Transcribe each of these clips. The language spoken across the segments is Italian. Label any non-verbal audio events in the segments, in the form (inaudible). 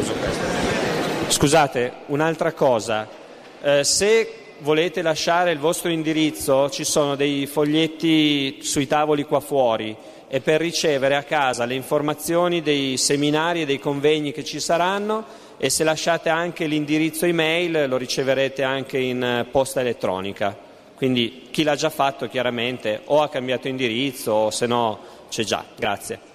uso questo. Scusate, un'altra cosa, eh, se volete lasciare il vostro indirizzo ci sono dei foglietti sui tavoli qua fuori e per ricevere a casa le informazioni dei seminari e dei convegni che ci saranno e se lasciate anche l'indirizzo email lo riceverete anche in eh, posta elettronica. Quindi chi l'ha già fatto chiaramente o ha cambiato indirizzo o se no c'è già. Grazie.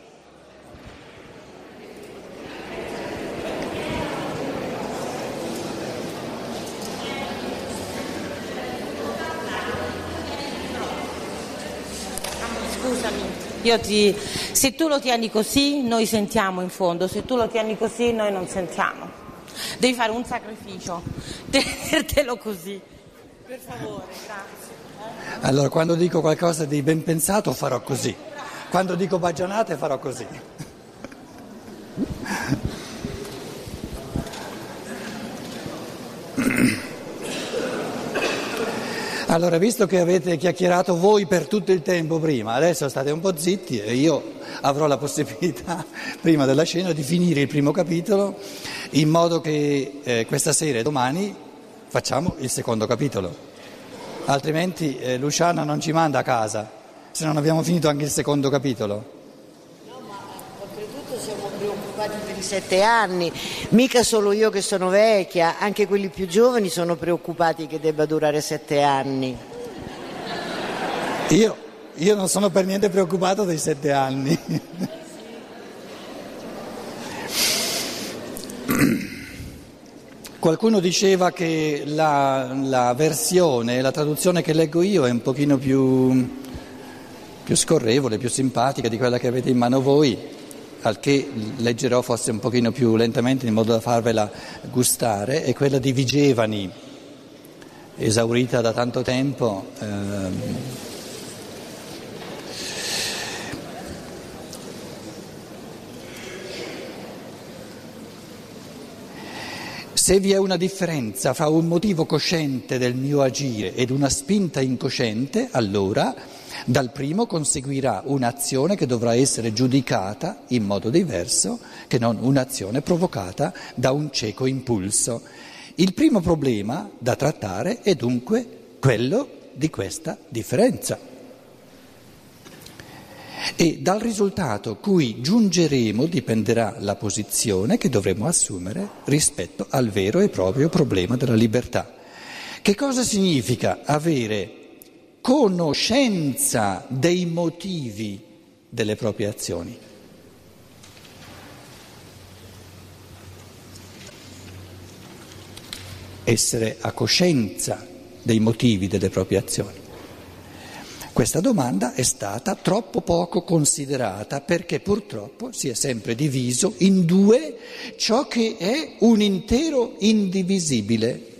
Io ti, se tu lo tieni così, noi sentiamo in fondo, se tu lo tieni così, noi non sentiamo. Devi fare un sacrificio, (laughs) tenertelo così. Per favore, grazie. Allora, quando dico qualcosa di ben pensato, farò così. Quando dico baggianate, farò così. Allora, visto che avete chiacchierato voi per tutto il tempo prima, adesso state un po' zitti e io avrò la possibilità, (laughs) prima della scena, di finire il primo capitolo, in modo che eh, questa sera e domani facciamo il secondo capitolo. Altrimenti eh, Luciana non ci manda a casa, se non abbiamo finito anche il secondo capitolo preoccupati per i sette anni, mica solo io che sono vecchia, anche quelli più giovani sono preoccupati che debba durare sette anni. Io, io non sono per niente preoccupato dei sette anni. (coughs) Qualcuno diceva che la, la, versione, la traduzione che leggo io è un pochino più, più scorrevole, più simpatica di quella che avete in mano voi al che leggerò forse un pochino più lentamente in modo da farvela gustare, è quella di Vigevani, esaurita da tanto tempo. Ehm. Se vi è una differenza fra un motivo cosciente del mio agire ed una spinta incosciente, allora dal primo conseguirà un'azione che dovrà essere giudicata in modo diverso che non un'azione provocata da un cieco impulso. Il primo problema da trattare è dunque quello di questa differenza. E dal risultato cui giungeremo dipenderà la posizione che dovremo assumere rispetto al vero e proprio problema della libertà. Che cosa significa avere conoscenza dei motivi delle proprie azioni. Essere a coscienza dei motivi delle proprie azioni. Questa domanda è stata troppo poco considerata perché purtroppo si è sempre diviso in due ciò che è un intero indivisibile.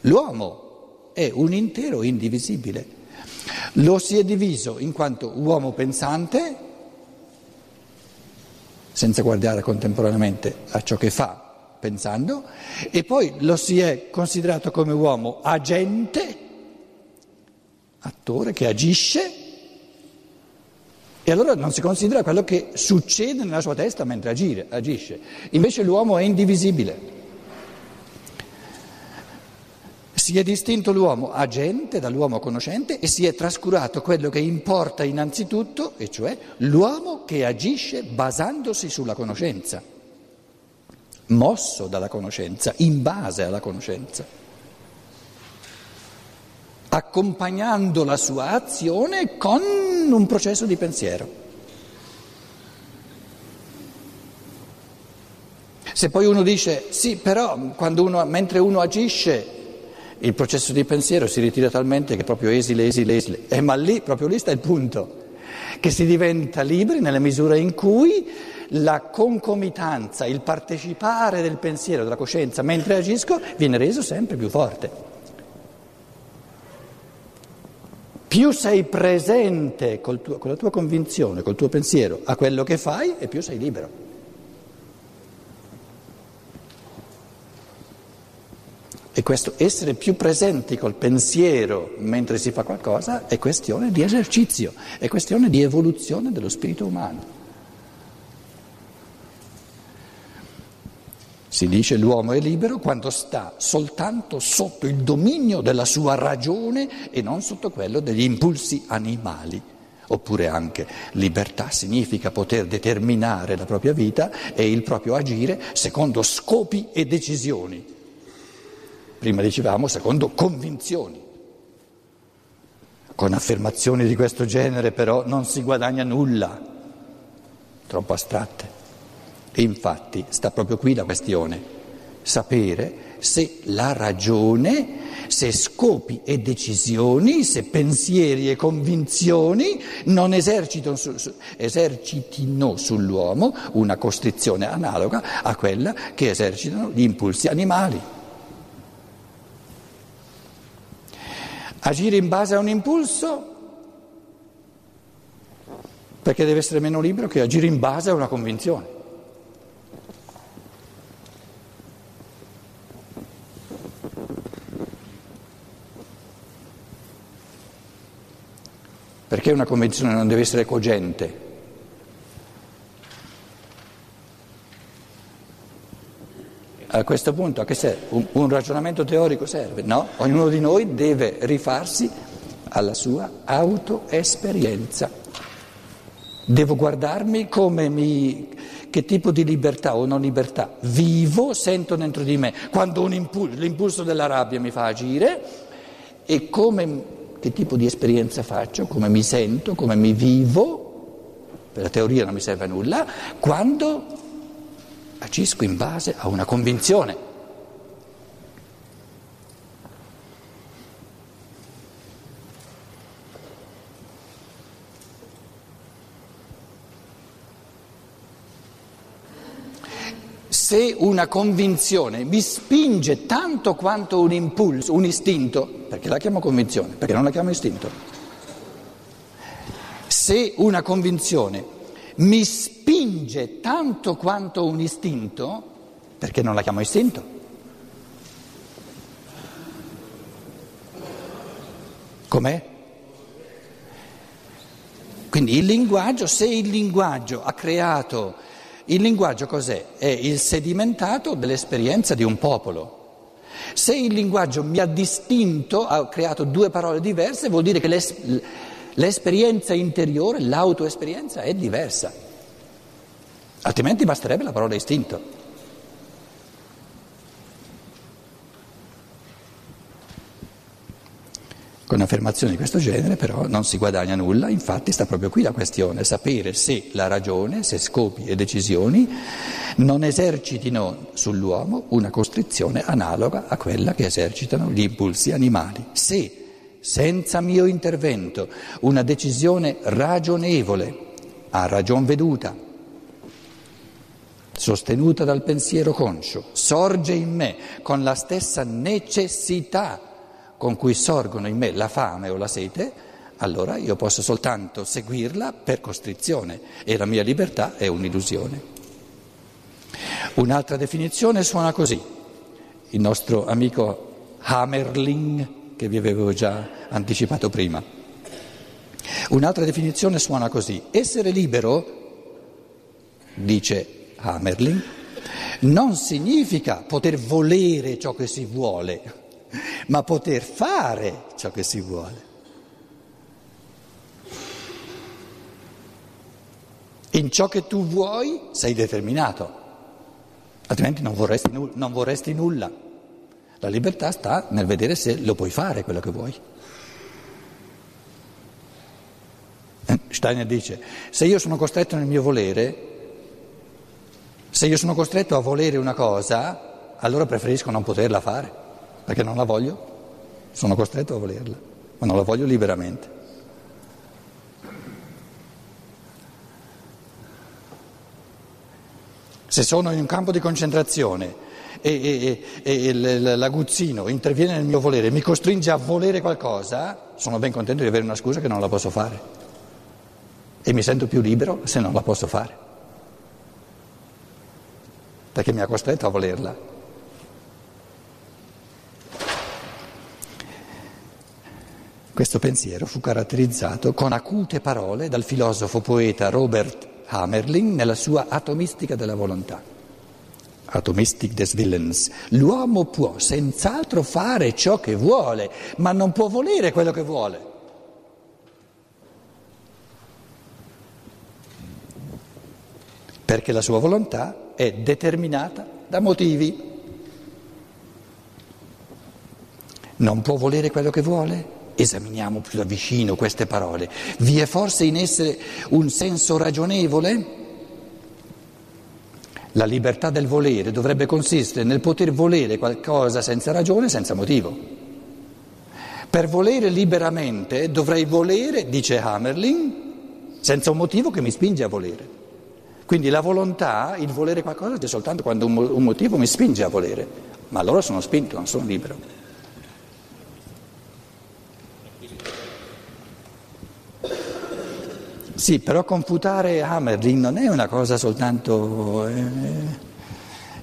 L'uomo è un intero indivisibile. Lo si è diviso in quanto uomo pensante, senza guardare contemporaneamente a ciò che fa pensando, e poi lo si è considerato come uomo agente, attore che agisce, e allora non si considera quello che succede nella sua testa mentre agire, agisce. Invece l'uomo è indivisibile. Si è distinto l'uomo agente dall'uomo conoscente e si è trascurato quello che importa innanzitutto, e cioè l'uomo che agisce basandosi sulla conoscenza, mosso dalla conoscenza, in base alla conoscenza, accompagnando la sua azione con un processo di pensiero. Se poi uno dice sì, però uno, mentre uno agisce il processo di pensiero si ritira talmente che proprio esile, esile, esile. E ma lì, proprio lì sta il punto, che si diventa liberi nella misura in cui la concomitanza, il partecipare del pensiero, della coscienza mentre agisco, viene reso sempre più forte. Più sei presente tuo, con la tua convinzione, col tuo pensiero a quello che fai e più sei libero. E questo essere più presenti col pensiero mentre si fa qualcosa è questione di esercizio, è questione di evoluzione dello spirito umano. Si dice l'uomo è libero quando sta soltanto sotto il dominio della sua ragione e non sotto quello degli impulsi animali. Oppure anche libertà significa poter determinare la propria vita e il proprio agire secondo scopi e decisioni. Prima dicevamo secondo convinzioni. Con affermazioni di questo genere però non si guadagna nulla, troppo astratte. E infatti sta proprio qui la questione, sapere se la ragione, se scopi e decisioni, se pensieri e convinzioni non esercitino, sull'uomo una costrizione analoga a quella che esercitano gli impulsi animali. Agire in base a un impulso perché deve essere meno libero che agire in base a una convinzione. Perché una convinzione non deve essere cogente? A questo punto a che serve? Un, un, ragionamento teorico serve? No, ognuno di noi deve rifarsi alla sua autoesperienza. Devo guardarmi come mi, che tipo di libertà o non libertà vivo, sento dentro di me, quando impulso, l'impulso della rabbia mi fa agire e come che tipo di esperienza faccio, come mi sento, come mi vivo, per la teoria non mi serve a nulla, quando agisco in base a una convinzione. se una convinzione mi spinge tanto quanto un impulso, un istinto, perché la chiamo convinzione, perché non la chiamo istinto, se una convinzione mi spinge tanto quanto un istinto, perché non la chiamo istinto? Com'è? Quindi il linguaggio, se il linguaggio ha creato il linguaggio cos'è? È il sedimentato dell'esperienza di un popolo. Se il linguaggio mi ha distinto, ha creato due parole diverse, vuol dire che l'es- l'esperienza interiore, l'autoesperienza è diversa. Altrimenti basterebbe la parola istinto. Con affermazioni di questo genere però non si guadagna nulla, infatti sta proprio qui la questione, sapere se la ragione, se scopi e decisioni non esercitino sull'uomo una costrizione analoga a quella che esercitano gli impulsi animali. Se, senza mio intervento, una decisione ragionevole, a ragion veduta, sostenuta dal pensiero conscio, sorge in me con la stessa necessità con cui sorgono in me la fame o la sete, allora io posso soltanto seguirla per costrizione e la mia libertà è un'illusione. Un'altra definizione suona così, il nostro amico Hammerling, che vi avevo già anticipato prima. Un'altra definizione suona così, essere libero, dice Hammerling, non significa poter volere ciò che si vuole ma poter fare ciò che si vuole. In ciò che tu vuoi sei determinato, altrimenti non vorresti, non vorresti nulla. La libertà sta nel vedere se lo puoi fare quello che vuoi. Eh, Steiner dice, se io sono costretto nel mio volere, se io sono costretto a volere una cosa, allora preferisco non poterla fare perché non la voglio, sono costretto a volerla, ma non la voglio liberamente. Se sono in un campo di concentrazione e, e, e, l'aguzzino interviene nel mio volere, mi costringe a volere qualcosa, sono ben contento di avere una scusa che non la posso fare. E mi sento più libero se non la posso fare. Perché mi ha costretto a volerla. Questo pensiero fu caratterizzato con acute parole dal filosofo poeta Robert Hammerling nella sua Atomistica della volontà. Atomistic des Willens. L'uomo può senz'altro fare ciò che vuole, ma non può volere quello che vuole. Perché la sua volontà è determinata da motivi. Non può volere quello che vuole? Esaminiamo più da vicino queste parole. Vi è forse in esse un senso ragionevole? La libertà del volere dovrebbe consistere nel poter volere qualcosa senza ragione, senza motivo. Per volere liberamente dovrei volere, dice Hammerling, senza un motivo che mi spinge a volere. Quindi la volontà, il volere qualcosa c'è soltanto quando un motivo mi spinge a volere, ma allora sono spinto, non sono libero. Sì, però confutare Hammerling non è una cosa soltanto... Eh,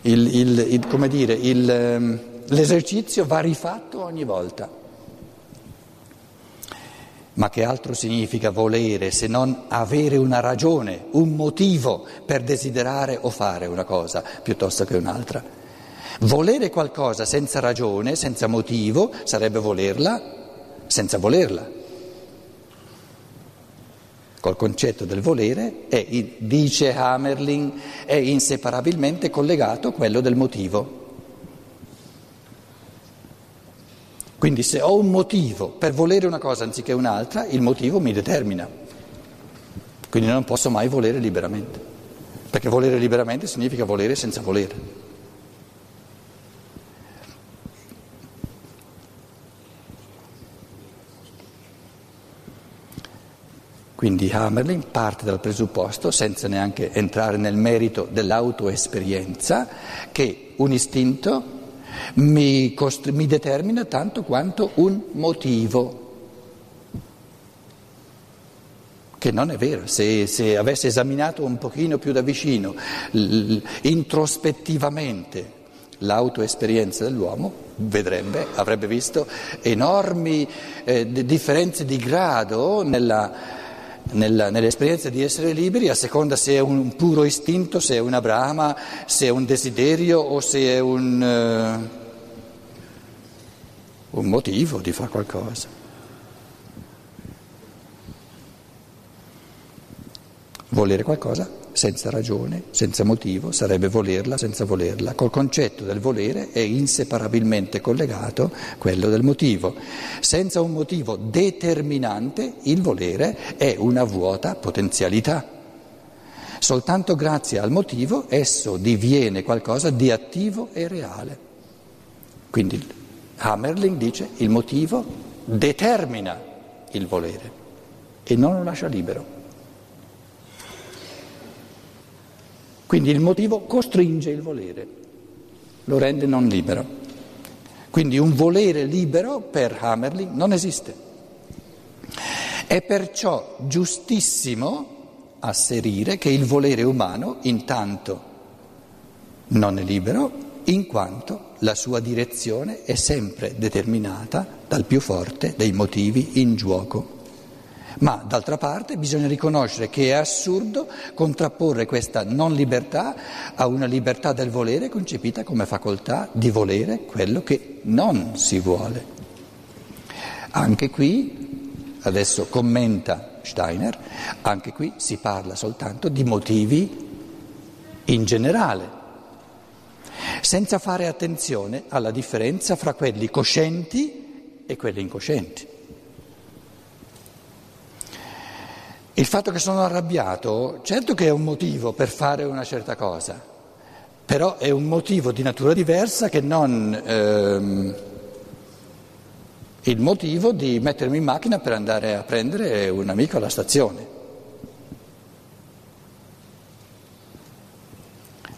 il, il, il, come dire, ehm, l'esercizio va rifatto ogni volta. Ma che altro significa volere se non avere una ragione, un motivo per desiderare o fare una cosa piuttosto che un'altra? Volere qualcosa senza ragione, senza motivo, sarebbe volerla senza volerla col concetto del volere, è, dice Hammerling, è inseparabilmente collegato a quello del motivo. Quindi se ho un motivo per volere una cosa anziché un'altra, il motivo mi determina. Quindi non posso mai volere liberamente, perché volere liberamente significa volere senza volere. Quindi Hammerling parte dal presupposto, senza neanche entrare nel merito dell'autoesperienza, che un istinto mi, costri- mi determina tanto quanto un motivo. Che non è vero, se, se avesse esaminato un pochino più da vicino, l- introspettivamente, l'autoesperienza dell'uomo, vedrebbe, avrebbe visto enormi eh, differenze di grado nella nella, nell'esperienza di essere liberi a seconda se è un puro istinto, se è una brama, se è un desiderio o se è un, uh, un motivo di fare qualcosa. Volere qualcosa senza ragione, senza motivo, sarebbe volerla senza volerla. Col concetto del volere è inseparabilmente collegato quello del motivo. Senza un motivo determinante il volere è una vuota potenzialità. Soltanto grazie al motivo esso diviene qualcosa di attivo e reale. Quindi Hammerling dice il motivo determina il volere e non lo lascia libero. Quindi il motivo costringe il volere, lo rende non libero. Quindi un volere libero per Hammerling non esiste. È perciò giustissimo asserire che il volere umano intanto non è libero in quanto la sua direzione è sempre determinata dal più forte dei motivi in gioco. Ma d'altra parte bisogna riconoscere che è assurdo contrapporre questa non libertà a una libertà del volere concepita come facoltà di volere quello che non si vuole. Anche qui, adesso commenta Steiner, anche qui si parla soltanto di motivi in generale, senza fare attenzione alla differenza fra quelli coscienti e quelli incoscienti. Il fatto che sono arrabbiato, certo che è un motivo per fare una certa cosa, però è un motivo di natura diversa che non ehm, il motivo di mettermi in macchina per andare a prendere un amico alla stazione.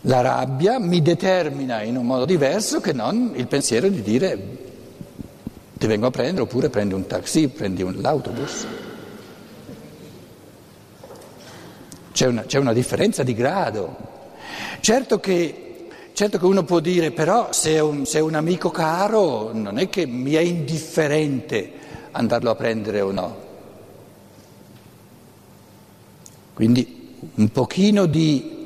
La rabbia mi determina in un modo diverso che non il pensiero di dire ti vengo a prendere oppure prendi un taxi, prendi un, l'autobus. C'è una, c'è una differenza di grado. Certo che, certo che, uno può dire, però se è, un, se è un amico caro non è che mi è indifferente andarlo a prendere o no. Quindi un pochino di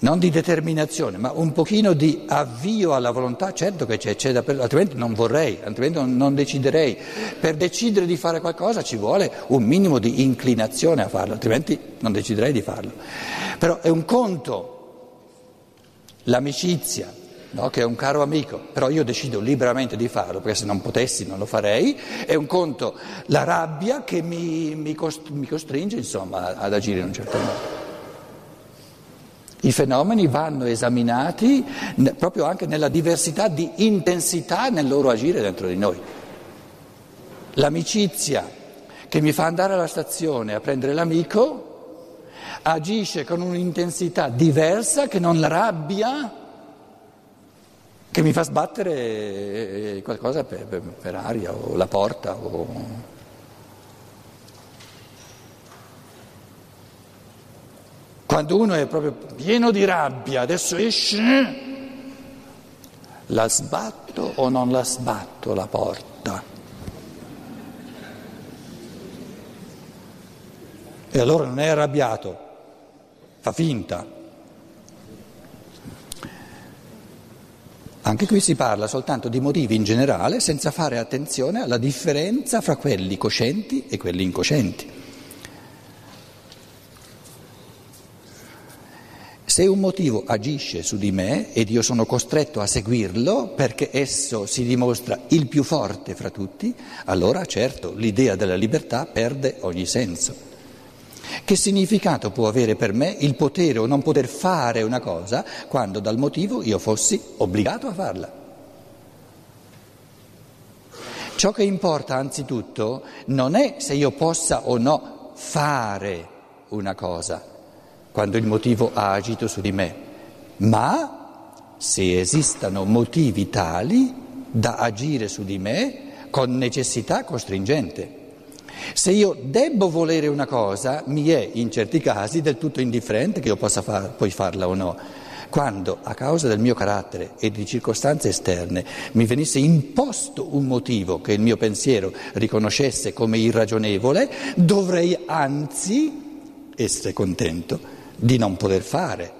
non di determinazione, ma un pochino di avvio alla volontà, certo che c'è, c'è da, altrimenti non vorrei, altrimenti non, deciderei. Per decidere di fare qualcosa ci vuole un minimo di inclinazione a farlo, altrimenti non deciderei di farlo. Però è un conto l'amicizia, no? che è un caro amico, però io decido liberamente di farlo, perché se non potessi non lo farei, è un conto la rabbia che mi, mi costringe insomma, ad agire in un certo modo. I fenomeni vanno esaminati proprio anche nella diversità di intensità nel loro agire dentro di noi. L'amicizia che mi fa andare alla stazione a prendere l'amico agisce con un'intensità diversa che non la rabbia che mi fa sbattere qualcosa per, per, per aria o la porta o... Quando uno è proprio pieno di rabbia, adesso esce, la sbatto o non la sbatto la porta? E allora non è arrabbiato, fa finta. Anche qui si parla soltanto di motivi in generale senza fare attenzione alla differenza fra quelli coscienti e quelli incoscienti. Se un motivo agisce su di me ed io sono costretto a seguirlo perché esso si dimostra il più forte fra tutti, allora certo l'idea della libertà perde ogni senso. Che significato può avere per me il potere o non poter fare una cosa quando dal motivo io fossi obbligato a farla? Ciò che importa anzitutto non è se io possa o no fare una cosa quando il motivo ha agito su di me, ma se esistano motivi tali da agire su di me con necessità costringente. Se io debbo volere una cosa, mi è in certi casi del tutto indifferente che io possa far, poi farla o no. Quando a causa del mio carattere e di circostanze esterne mi venisse imposto un motivo che il mio pensiero riconoscesse come irragionevole, dovrei anzi essere contento di non poter fare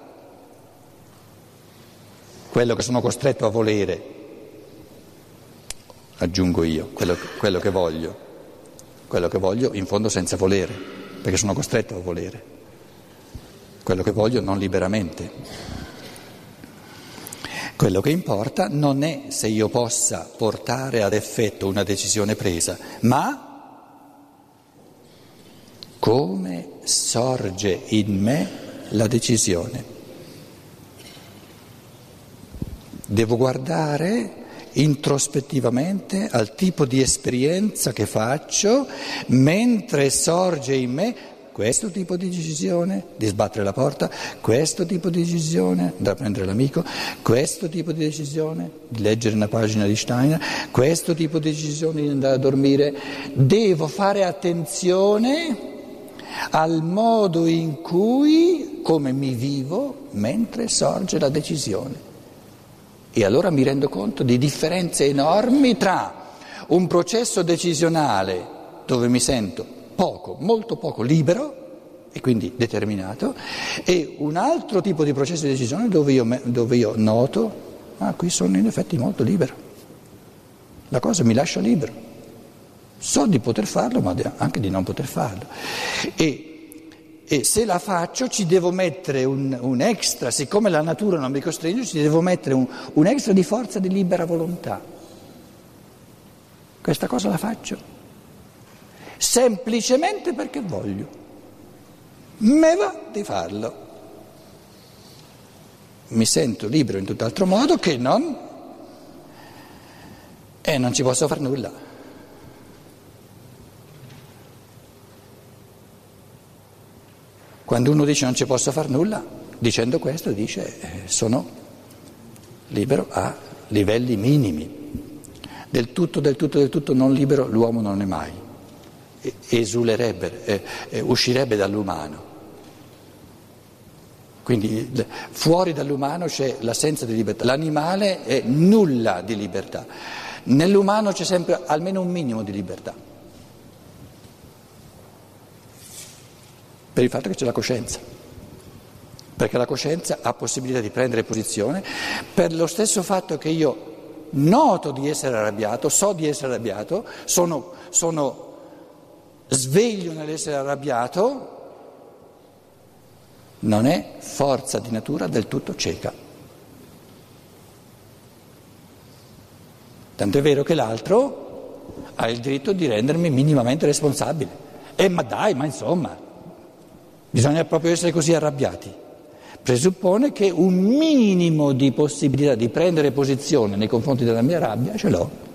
quello che sono costretto a volere, aggiungo io, quello, quello che voglio, quello che voglio in fondo senza volere, perché sono costretto a volere, quello che voglio non liberamente. Quello che importa non è se io possa portare ad effetto una decisione presa, ma come sorge in me la decisione. Devo guardare introspettivamente al tipo di esperienza che faccio mentre sorge in me questo tipo di decisione di sbattere la porta, questo tipo di decisione da prendere l'amico, questo tipo di decisione di leggere una pagina di Steiner, questo tipo di decisione di andare a dormire. Devo fare attenzione al modo in cui, come mi vivo, mentre sorge la decisione. E allora mi rendo conto di differenze enormi tra un processo decisionale dove mi sento poco, molto poco libero e quindi determinato, e un altro tipo di processo di decisione dove io, dove io noto, ah qui sono in effetti molto libero, la cosa mi lascia libero. So di poter farlo, ma anche di non poter farlo. E, e se la faccio ci devo mettere un, un, extra, siccome la natura non mi costringe, ci devo mettere un, un extra di forza di libera volontà. Questa cosa la faccio semplicemente perché voglio. Me va di farlo. Mi sento libero in tutt'altro modo che non... E non ci posso fare nulla. Quando uno dice non ci posso fare nulla, dicendo questo dice eh, sono libero a livelli minimi. Del tutto, del tutto, del tutto non libero l'uomo non è mai. Esulerebbe, eh, eh, uscirebbe dall'umano. Quindi fuori dall'umano c'è l'assenza di libertà. L'animale è nulla di libertà. Nell'umano c'è sempre almeno un minimo di libertà. Per il fatto che c'è la coscienza. perché la coscienza ha possibilità di prendere posizione per lo stesso fatto che io noto di essere arrabbiato, so di essere arrabbiato, sono, sono sveglio nell'essere arrabbiato, non è forza di natura del tutto cieca. Tanto è vero che l'altro ha il diritto di rendermi minimamente responsabile. E eh, ma dai, ma insomma, bisogna proprio essere così arrabbiati. Presuppone che un minimo di possibilità di prendere posizione nei confronti della mia rabbia ce l'ho.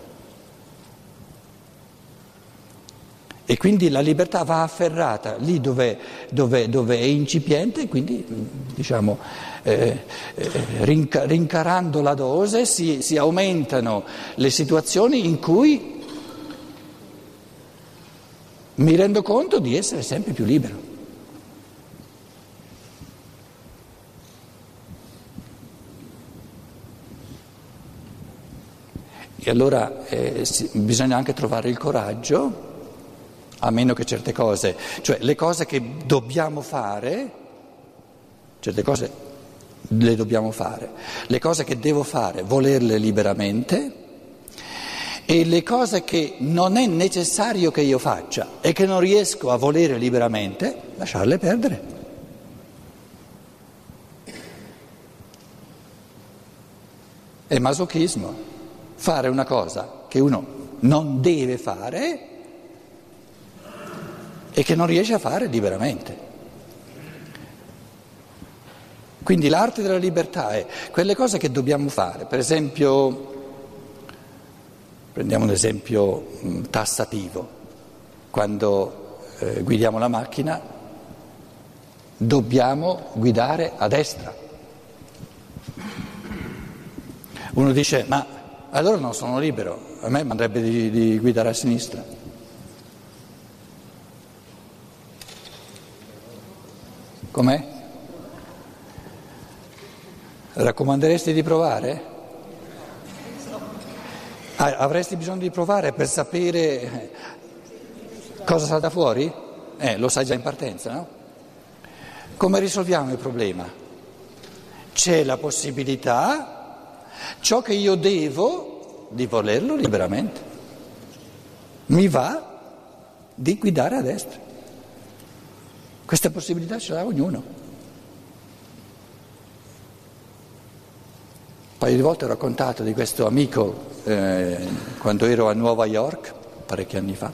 E quindi la libertà va afferrata lì dove, dove, dove è incipiente, quindi diciamo, eh, eh, rinca, rincarando la dose si, si aumentano le situazioni in cui mi rendo conto di essere sempre più libero. E allora eh, bisogna anche trovare il coraggio a meno che certe cose, cioè le cose che dobbiamo fare, certe cose le dobbiamo fare, le cose che devo fare, volerle liberamente e le cose che non è necessario che io faccia e che non riesco a volere liberamente, lasciarle perdere. È masochismo fare una cosa che uno non deve fare e che non riesce a fare liberamente. Quindi l'arte della libertà è quelle cose che dobbiamo fare, per esempio, prendiamo un esempio mm, tassativo, quando eh, guidiamo la macchina dobbiamo guidare a destra. Uno dice ma allora non sono libero, a me mandrebbe di, di guidare a sinistra. Com'è? Raccomanderesti di provare? Ah, avresti bisogno di provare per sapere cosa salta fuori? Eh, lo sai già in partenza, no? Come risolviamo il problema? C'è la possibilità, ciò che io devo, di volerlo liberamente. Mi va di guidare a destra. Questa possibilità ce l'ha ognuno. Un paio di volte ho raccontato di questo amico eh, quando ero a Nuova York, parecchi anni fa.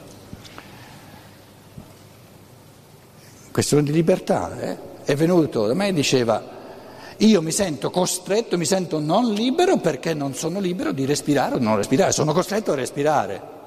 Questione di libertà, eh? è venuto da me e diceva io mi sento costretto, mi sento non libero perché non sono libero di respirare o non respirare, sono costretto a respirare.